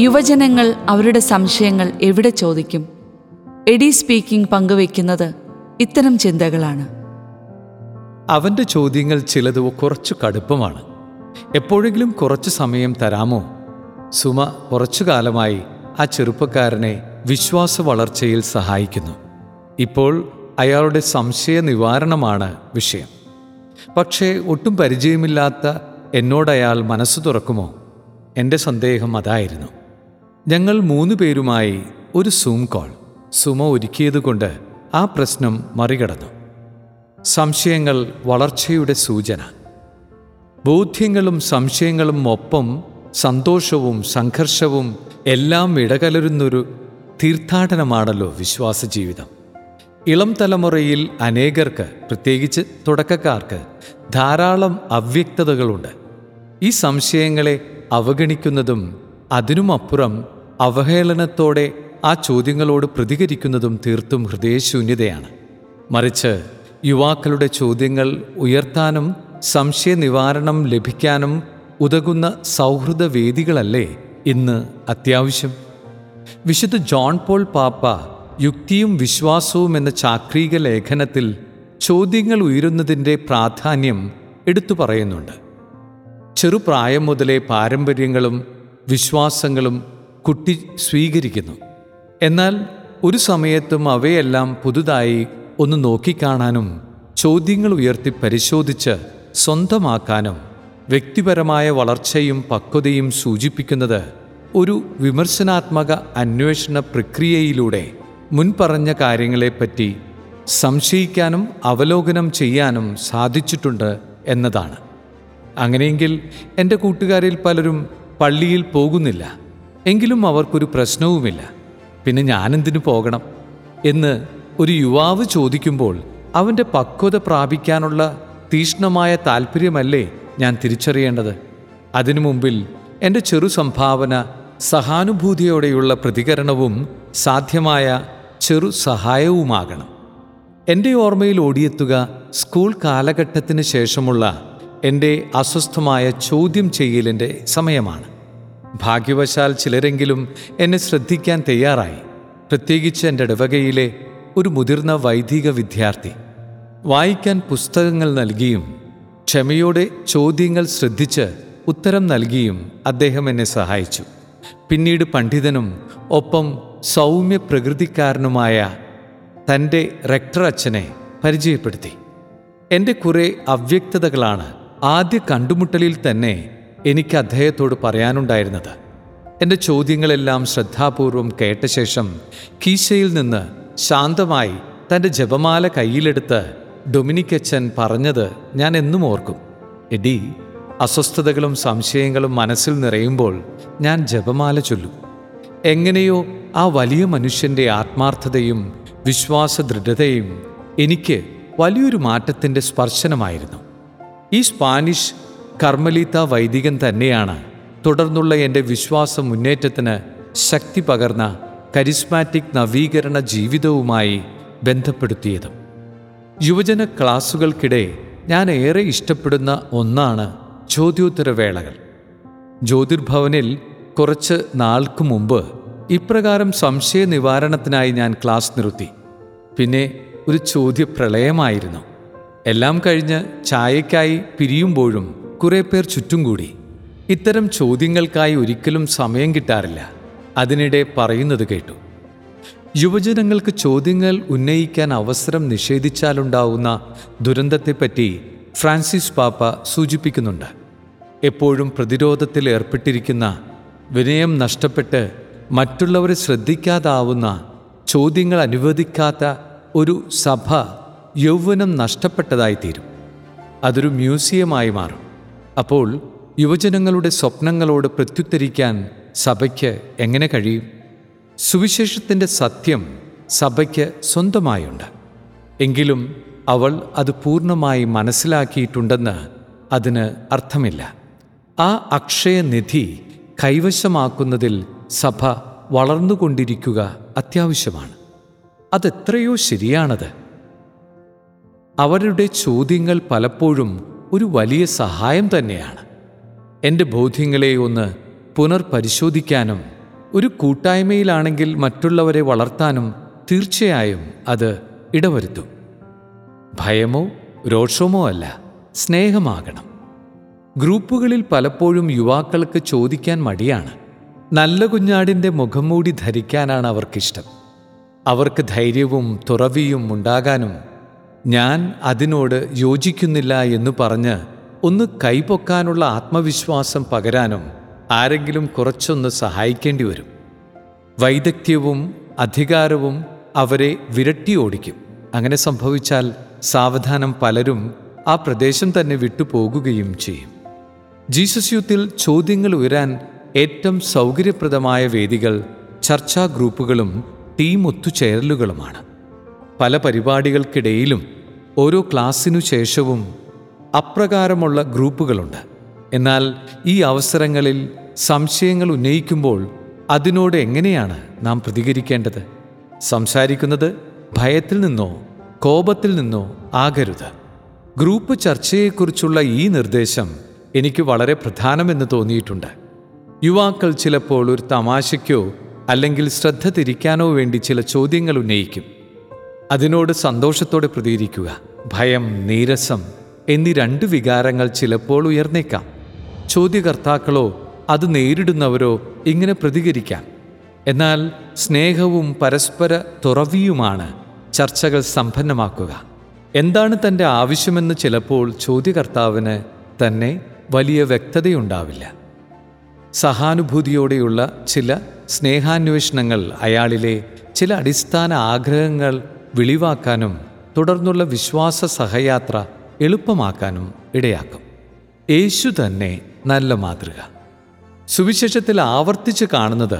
യുവജനങ്ങൾ അവരുടെ സംശയങ്ങൾ എവിടെ ചോദിക്കും? എഡി സ്പീക്കിംഗ് പങ്കുവയ്ക്കുന്നത് ഇത്തരം ചിന്തകളാണ്. അവന്റെ ചോദ്യങ്ങൾ ചിലത് കുറച്ചു കടുപ്പമാണ്. എപ്പോഴെങ്കിലും കുറച്ച് സമയം തരാമോ? സുമ കുറച്ചു കാലമായി ആ ചെറുപ്പക്കാരനെ വിശ്വാസ വളർച്ചയിൽ സഹായിക്കുന്നു. ഇപ്പോൾ അയാളുടെ സംശയ നിവാരണമാണ് വിഷയം. പക്ഷേ ഒട്ടും പരിചയമില്ലാത്ത എന്നോടയാൾ മനസ്സു തുറക്കുമോ? എന്റെ സന്ദേഹം അതായിരുന്നു. ഞങ്ങൾ മൂന്ന് പേരുമായി ഒരു സൂം കോൾ സുമ ഒരുക്കിയതുകൊണ്ട് ആ പ്രശ്നം മറികടന്നു. സംശയങ്ങൾ വളർച്ചയുടെ സൂചന. ബോധ്യങ്ങളും സംശയങ്ങളും ഒപ്പം സന്തോഷവും സംഘർഷവും എല്ലാം ഇടകലരുന്നൊരു തീർത്ഥാടനമാണല്ലോ വിശ്വാസ ജീവിതം ഇളം തലമുറയിൽ അനേകർക്ക് പ്രത്യേകിച്ച് തുടക്കക്കാർക്ക് ധാരാളം അവ്യക്തതകളുണ്ട്. ഈ സംശയങ്ങളെ അവഗണിക്കുന്നതും അതിനുമപ്പുറം അവഹേളനത്തോടെ ആ ചോദ്യങ്ങളോട് പ്രതികരിക്കുന്നതും തീർത്തും ഹൃദയശൂന്യതയാണ്. മറിച്ച് യുവാക്കളുടെ ചോദ്യങ്ങൾ ഉയർത്താനും സംശയനിവാരണം ലഭിക്കാനും ഉതകുന്ന സൗഹൃദ വേദികളല്ലേ ഇന്ന് അത്യാവശ്യം. വിശുദ്ധ ജോൺ പോൾ പാപ്പ യുക്തിയും വിശ്വാസവും എന്ന ചാക്രീക ലേഖനത്തിൽ ചോദ്യങ്ങൾ ഉയരുന്നതിന്റെ പ്രാധാന്യം എടുത്തു പറയുന്നുണ്ട്. ചെറുപ്രായം മുതലേ പാരമ്പര്യങ്ങളും വിശ്വാസങ്ങളും കുട്ടി സ്വീകരിക്കുന്നു. എന്നാൽ ഒരു സമയത്തും അവയെല്ലാം പുതുതായി ഒന്ന് നോക്കിക്കാണാനും ചോദ്യങ്ങൾ ഉയർത്തി പരിശോധിച്ച് സ്വന്തമാക്കാനും വ്യക്തിപരമായ വളർച്ചയും പക്വതയും സൂചിപ്പിക്കുന്നത് ഒരു വിമർശനാത്മക അന്വേഷണ പ്രക്രിയയിലൂടെ മുൻപറഞ്ഞ കാര്യങ്ങളെപ്പറ്റി സംശയിക്കാനും അവലോകനം ചെയ്യാനും സാധിച്ചിട്ടുണ്ട് എന്നതാണ്. അങ്ങനെയെങ്കിൽ എന്റെ കൂട്ടുകാരിൽ പലരും പള്ളിയിൽ പോകുന്നില്ല. എങ്കിലും അവർക്കൊരു പ്രശ്നവുമില്ല. പിന്നെ ഞാനെന്തിനു പോകണം? എന്ന് ഒരു യുവാവ് ചോദിക്കുമ്പോൾ അവന്റെ പക്വത പ്രാപിക്കാനുള്ള തീഷ്ണമായ താല്പര്യമല്ലേ ഞാൻ തിരിച്ചറിയേണ്ടത്? അതിനു മുമ്പിൽ എന്റെ ചെറു സംഭാവന സഹാനുഭൂതിയോടെയുള്ള പ്രതികരണവും സാധ്യമായ ചെറു സഹായവുമാകണം. എന്റെ ഓർമ്മയിൽ ഓടിയെത്തുക സ്കൂൾ കാലഘട്ടത്തിന് ശേഷമുള്ള എന്റെ അസ്വസ്ഥമായ ചോദ്യം ചെയ്യലിന്റെ സമയമാണ്. ഭാഗ്യവശാൽ ചിലരെങ്കിലും എന്നെ ശ്രദ്ധിക്കാൻ തയ്യാറായി. പ്രത്യേകിച്ച് എന്റെ ഇടവകയിലെ ഒരു മുതിർന്ന വൈദിക വിദ്യാർത്ഥി. വായിക്കാൻ പുസ്തകങ്ങൾ നൽകിയും ക്ഷമയോടെ ചോദ്യങ്ങൾ ശ്രദ്ധിച്ച് ഉത്തരം നൽകിയും അദ്ദേഹം എന്നെ സഹായിച്ചു. പിന്നീട് പണ്ഡിതനും ഒപ്പം സൗമ്യ പ്രകൃതിക്കാരനുമായ തന്റെ റെക്ടർ അച്ഛനെ പരിചയപ്പെടുത്തി. എന്റെ കുറേ അവ്യക്തതകളാണ് ആദ്യ കണ്ടുമുട്ടലിൽ തന്നെ എനിക്ക് അദ്ദേഹത്തോട് പറയാനുണ്ടായിരുന്നത്. എന്റെ ചോദ്യങ്ങളെല്ലാം ശ്രദ്ധാപൂർവം കേട്ട ശേഷം കീശയിൽ നിന്ന് ശാന്തമായി തന്റെ ജപമാല കയ്യിലെടുത്ത് ഡൊമിനിക്കച്ചൻ പറഞ്ഞത് ഞാൻ എന്നും ഓർക്കും. എടി അസ്വസ്ഥതകളും സംശയങ്ങളും മനസ്സിൽ നിറയുമ്പോൾ ഞാൻ ജപമാല ചൊല്ലും. എങ്ങനെയോ ആ വലിയ മനുഷ്യന്റെ ആത്മാർത്ഥതയും വിശ്വാസദൃഢതയും എനിക്ക് വലിയൊരു മാറ്റത്തിന്റെ സ്പർശനമായിരുന്നു. ഈ സ്പാനിഷ് കർമ്മലീത്ത വൈദികൻ തന്നെയാണ്. തുടർന്നുള്ള എന്റെ വിശ്വാസ മുന്നേറ്റത്തിന് ശക്തി പകർന്ന കരിസ്മാറ്റിക് നവീകരണ ജീവിതവുമായി ബന്ധപ്പെടുത്തിയതും. യുവജന ക്ലാസുകൾക്കിടെ ഞാൻ ഏറെ ഇഷ്ടപ്പെടുന്ന ഒന്നാണ് ചോദ്യോത്തരവേളകൾ. ജ്യോതിർഭവനിൽ കുറച്ച് നാൾക്ക് മുമ്പ് ഇപ്രകാരം സംശയ നിവാരണത്തിനായി ഞാൻ ക്ലാസ് നിർത്തി. പിന്നെ ഒരു ചോദ്യപ്രളയമായിരുന്നു. എല്ലാം കഴിഞ്ഞ് ചായയ്ക്കായി പിരിയുമ്പോഴും കുറേ പേർ ചുറ്റും കൂടി. ഇത്തരം ചോദ്യങ്ങൾക്കായി ഒരിക്കലും സമയം കിട്ടാറില്ല. അതിനിടെ പറയുന്നത് കേട്ടു. യുവജനങ്ങൾക്ക് ചോദ്യങ്ങൾ ഉന്നയിക്കാൻ അവസരം നിഷേധിച്ചാലുണ്ടാവുന്ന ദുരന്തത്തെപ്പറ്റി ഫ്രാൻസിസ് പാപ്പ സൂചിപ്പിക്കുന്നുണ്ട്. എപ്പോഴും പ്രതിരോധത്തിൽ ഏർപ്പെട്ടിരിക്കുന്ന വിനയം നഷ്ടപ്പെട്ട് മറ്റുള്ളവരെ ശ്രദ്ധിക്കാതാവുന്ന ചോദ്യങ്ങൾ അനുവദിക്കാത്ത ഒരു സഭ യൗവനം നഷ്ടപ്പെട്ടതായി തീരും അതൊരു മ്യൂസിയമായി മാറും. അപ്പോൾ യുവജനങ്ങളുടെ സ്വപ്നങ്ങളോട് പ്രത്യുത്തരിക്കാൻ സഭയ്ക്ക് എങ്ങനെ കഴിയും? സുവിശേഷത്തിന്റെ സത്യം സഭയ്ക്ക് സ്വന്തമായുണ്ട്. എങ്കിലും അവൾ അത് പൂർണമായി മനസ്സിലാക്കിയിട്ടുണ്ടെന്ന് അതിന് അർത്ഥമില്ല. ആ അക്ഷയനിധി കൈവശമാക്കുന്നതിൽ സഭ വളർന്നുകൊണ്ടിരിക്കുക അത്യാവശ്യമാണ്. അതെത്രയോ ശരിയാണത്. അവരുടെ ചോദ്യങ്ങൾ പലപ്പോഴും ഒരു വലിയ സഹായം തന്നെയാണ്. എന്റെ ബോധ്യങ്ങളെ ഒന്ന് പുനർപരിശോധിക്കാനും ഒരു കൂട്ടായ്മയിലാണെങ്കിൽ മറ്റുള്ളവരെ വളർത്താനും തീർച്ചയായും അത് ഇടവരുത്തും. ഭയമോ രോഷമോ അല്ല സ്നേഹമാകണം. ഗ്രൂപ്പുകളിൽ പലപ്പോഴും യുവാക്കൾക്ക് ചോദിക്കാൻ മടിയാണ്. നല്ല കുഞ്ഞാടിന്റെ മുഖം മൂടി ധരിക്കാനാണ് അവർക്കിഷ്ടം. അവർക്ക് ധൈര്യവും തുറവിയും ഉണ്ടാകാനും ഞാൻ അതിനോട് യോജിക്കുന്നില്ല എന്ന് പറഞ്ഞ് ഒന്ന് കൈപൊക്കാനുള്ള ആത്മവിശ്വാസം പകരാനും ആരെങ്കിലും കുറച്ചൊന്ന് സഹായിക്കേണ്ടി വരും. വൈദഗ്ധ്യവും അധികാരവും അവരെ വിരട്ടി ഓടിക്കും. അങ്ങനെ സംഭവിച്ചാൽ സാവധാനം പലരും ആ പ്രദേശം തന്നെ വിട്ടുപോകുകയും ചെയ്യും. ജീസസ് യൂത്തിൽ ചോദ്യങ്ങൾ ഉയരാൻ ഏറ്റവും സൗകര്യപ്രദമായ വേദികൾ ചർച്ചാ ഗ്രൂപ്പുകളും ടീം ഒത്തുചേരലുകളുമാണ്. പല പരിപാടികൾക്കിടയിലും ഓരോ ക്ലാസ്സിനു ശേഷവും അപ്രകാരമുള്ള ഗ്രൂപ്പുകളുണ്ട്. എന്നാൽ ഈ അവസരങ്ങളിൽ സംശയങ്ങൾ ഉന്നയിക്കുമ്പോൾ അതിനോട് എങ്ങനെയാണ് നാം പ്രതികരിക്കേണ്ടത്? സംസാരിക്കുന്നത് ഭയത്തിൽ നിന്നോ കോപത്തിൽ നിന്നോ ആകരുത്. ഗ്രൂപ്പ് ചർച്ചയെക്കുറിച്ചുള്ള ഈ നിർദ്ദേശം എനിക്ക് വളരെ പ്രധാനമെന്ന് തോന്നിയിട്ടുണ്ട്. യുവാക്കൾ ചിലപ്പോൾ ഒരു തമാശയ്ക്കോ അല്ലെങ്കിൽ ശ്രദ്ധ തിരിക്കാനോ വേണ്ടി ചില ചോദ്യങ്ങൾ ഉന്നയിക്കും. അതിനോട് സന്തോഷത്തോടെ പ്രതികരിക്കുക. ഭയം നീരസം എന്നീ രണ്ട് വികാരങ്ങൾ ചിലപ്പോൾ ഉയർന്നേക്കാം. ചോദ്യകർത്താക്കളോ അത് നേരിടുന്നവരോ ഇങ്ങനെ പ്രതികരിക്കാം. എന്നാൽ സ്നേഹവും പരസ്പര തുറവിയുമാണ് ചർച്ചകൾ സമ്പന്നമാക്കുക. എന്താണ് തന്റെ ആവശ്യമെന്ന് ചിലപ്പോൾ ചോദ്യകർത്താവിന് തന്നെ വലിയ വ്യക്തതയുണ്ടാവില്ല. സഹാനുഭൂതിയോടെയുള്ള ചില സ്നേഹാന്വേഷണങ്ങൾ അയാളിലെ ചില അടിസ്ഥാന ആഗ്രഹങ്ങൾ വെളിവാക്കാനും തുടർന്നുള്ള വിശ്വാസ സഹയാത്ര എളുപ്പമാക്കാനും ഇടയാക്കും. യേശു തന്നെ നല്ല മാതൃക. സുവിശേഷത്തിൽ ആവർത്തിച്ച് കാണുന്നത്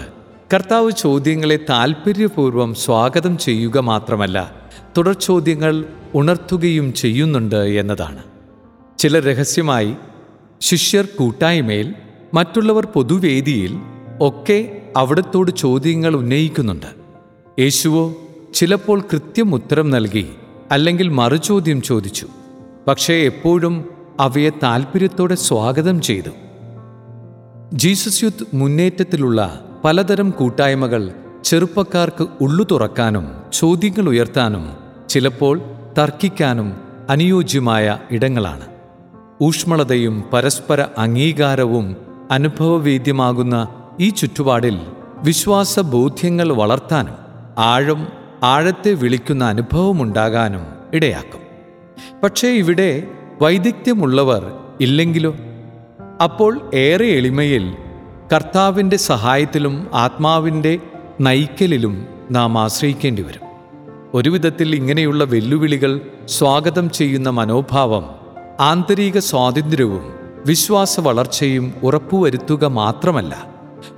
കർത്താവ് ചോദ്യങ്ങളെ താൽപ്പര്യപൂർവം സ്വാഗതം ചെയ്യുക മാത്രമല്ല തുടർ ചോദ്യങ്ങൾ ഉണർത്തുകയും ചെയ്യുന്നുണ്ട് എന്നതാണ്. ചില രഹസ്യമായി ശിഷ്യർ കൂട്ടായ്മയിൽ മറ്റുള്ളവർ പൊതുവേദിയിൽ ഒക്കെ അവിടത്തോട് ചോദ്യങ്ങൾ ഉന്നയിക്കുന്നുണ്ട്. യേശുവോ ചിലപ്പോൾ കൃത്യം ഉത്തരം നൽകി അല്ലെങ്കിൽ മറുചോദ്യം ചോദിച്ചു. പക്ഷേ എപ്പോഴും അവയെ താൽപ്പര്യത്തോടെ സ്വാഗതം ചെയ്തു. ജീസസ് യുദ്ധ് മുന്നേറ്റത്തിലുള്ള പലതരം കൂട്ടായ്മകൾ ചെറുപ്പക്കാർക്ക് ഉള്ളു തുറക്കാനും ചോദ്യങ്ങൾ ഉയർത്താനും ചിലപ്പോൾ തർക്കിക്കാനും അനുയോജ്യമായ ഇടങ്ങളാണ്. ഊഷ്മളതയും പരസ്പര അംഗീകാരവും അനുഭവവേദ്യമാകുന്ന ഈ ചുറ്റുപാടിൽ വിശ്വാസബോധ്യങ്ങൾ വളർത്താനും ആഴം ആഴത്തെ വിളിക്കുന്ന അനുഭവമുണ്ടാകാനും ഇടയാക്കും. പക്ഷേ ഇവിടെ വൈദഗ്ധ്യമുള്ളവർ ഇല്ലെങ്കിലോ? അപ്പോൾ ഏറെ എളിമയിൽ കർത്താവിന്റെ സഹായത്തിലും ആത്മാവിന്റെ നയിക്കലിലും നാം ആശ്രയിക്കേണ്ടി വരും. ഒരു വിധത്തിൽ ഇങ്ങനെയുള്ള വെല്ലുവിളികൾ സ്വാഗതം ചെയ്യുന്ന മനോഭാവം ആന്തരിക സ്വാതന്ത്ര്യവും വിശ്വാസ വളർച്ചയും ഉറപ്പുവരുത്തുക മാത്രമല്ല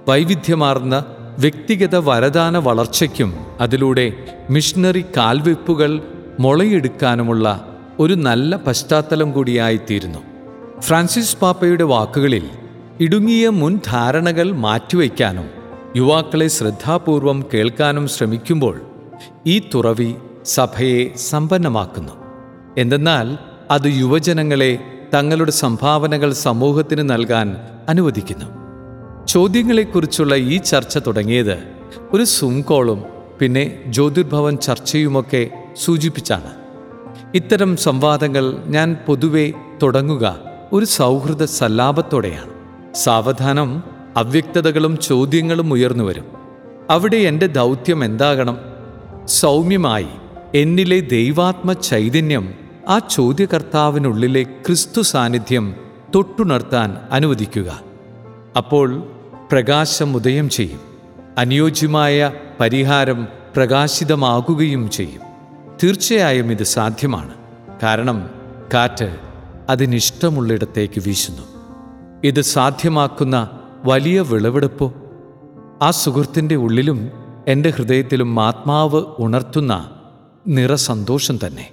വൈവിധ്യമാർന്ന വ്യക്തിഗത വരദാന വളർച്ചയ്ക്കും അതിലൂടെ മിഷണറി കാൽവെപ്പുകൾ മുളയെടുക്കാനുമുള്ള ഒരു നല്ല പശ്ചാത്തലം കൂടിയായിത്തീരുന്നു. ഫ്രാൻസിസ് പാപ്പയുടെ വാക്കുകളിൽ ഇടുങ്ങിയ മുൻ മുൻധാരണകൾ മാറ്റിവയ്ക്കാനും യുവാക്കളെ ശ്രദ്ധാപൂർവം കേൾക്കാനും ശ്രമിക്കുമ്പോൾ ഈ തുറവി സഭയെ സമ്പന്നമാക്കുന്നു. എന്തെന്നാൽ അത് യുവജനങ്ങളെ തങ്ങളുടെ സംഭാവനകൾ സമൂഹത്തിന് നൽകാൻ അനുവദിക്കുന്നു. ചോദ്യങ്ങളെക്കുറിച്ചുള്ള ഈ ചർച്ച തുടങ്ങിയത് ഒരു സുംകോളും പിന്നെ ജ്യോതിർഭവൻ ചർച്ചയുമൊക്കെ സൂചിപ്പിച്ചാണ്. ഇത്തരം സംവാദങ്ങൾ ഞാൻ പൊതുവെ തുടങ്ങുക ഒരു സൗഹൃദ സല്ലാപത്തോടെയാണ്. സാവധാനം അവ്യക്തതകളും ചോദ്യങ്ങളും ഉയർന്നു വരും. അവിടെ എന്റെ ദൗത്യം എന്താകണം? സൗമ്യമായി എന്നിലെ ദൈവാത്മ ചൈതന്യം ആ ചോദ്യകർത്താവിനുള്ളിലെ ക്രിസ്തു സാന്നിധ്യം തൊട്ടുണർത്താൻ അനുവദിക്കുക. അപ്പോൾ പ്രകാശം ഉദയം ചെയ്യും. അനുയോജ്യമായ പരിഹാരം പ്രകാശിതമാകുകയും ചെയ്യും. തീർച്ചയായും ഇത് സാധ്യമാണ്. കാരണം കാറ്റ് അതിനിഷ്ടമുള്ളിടത്തേക്ക് വീശുന്നു. ഇത് സാധ്യമാക്കുന്ന വലിയ വിളവെടുപ്പോ? ആ സുഹൃത്തിന്റെ ഉള്ളിലും എന്റെ ഹൃദയത്തിലും ആത്മാവ് ഉണർത്തുന്ന നിറസന്തോഷം തന്നെ.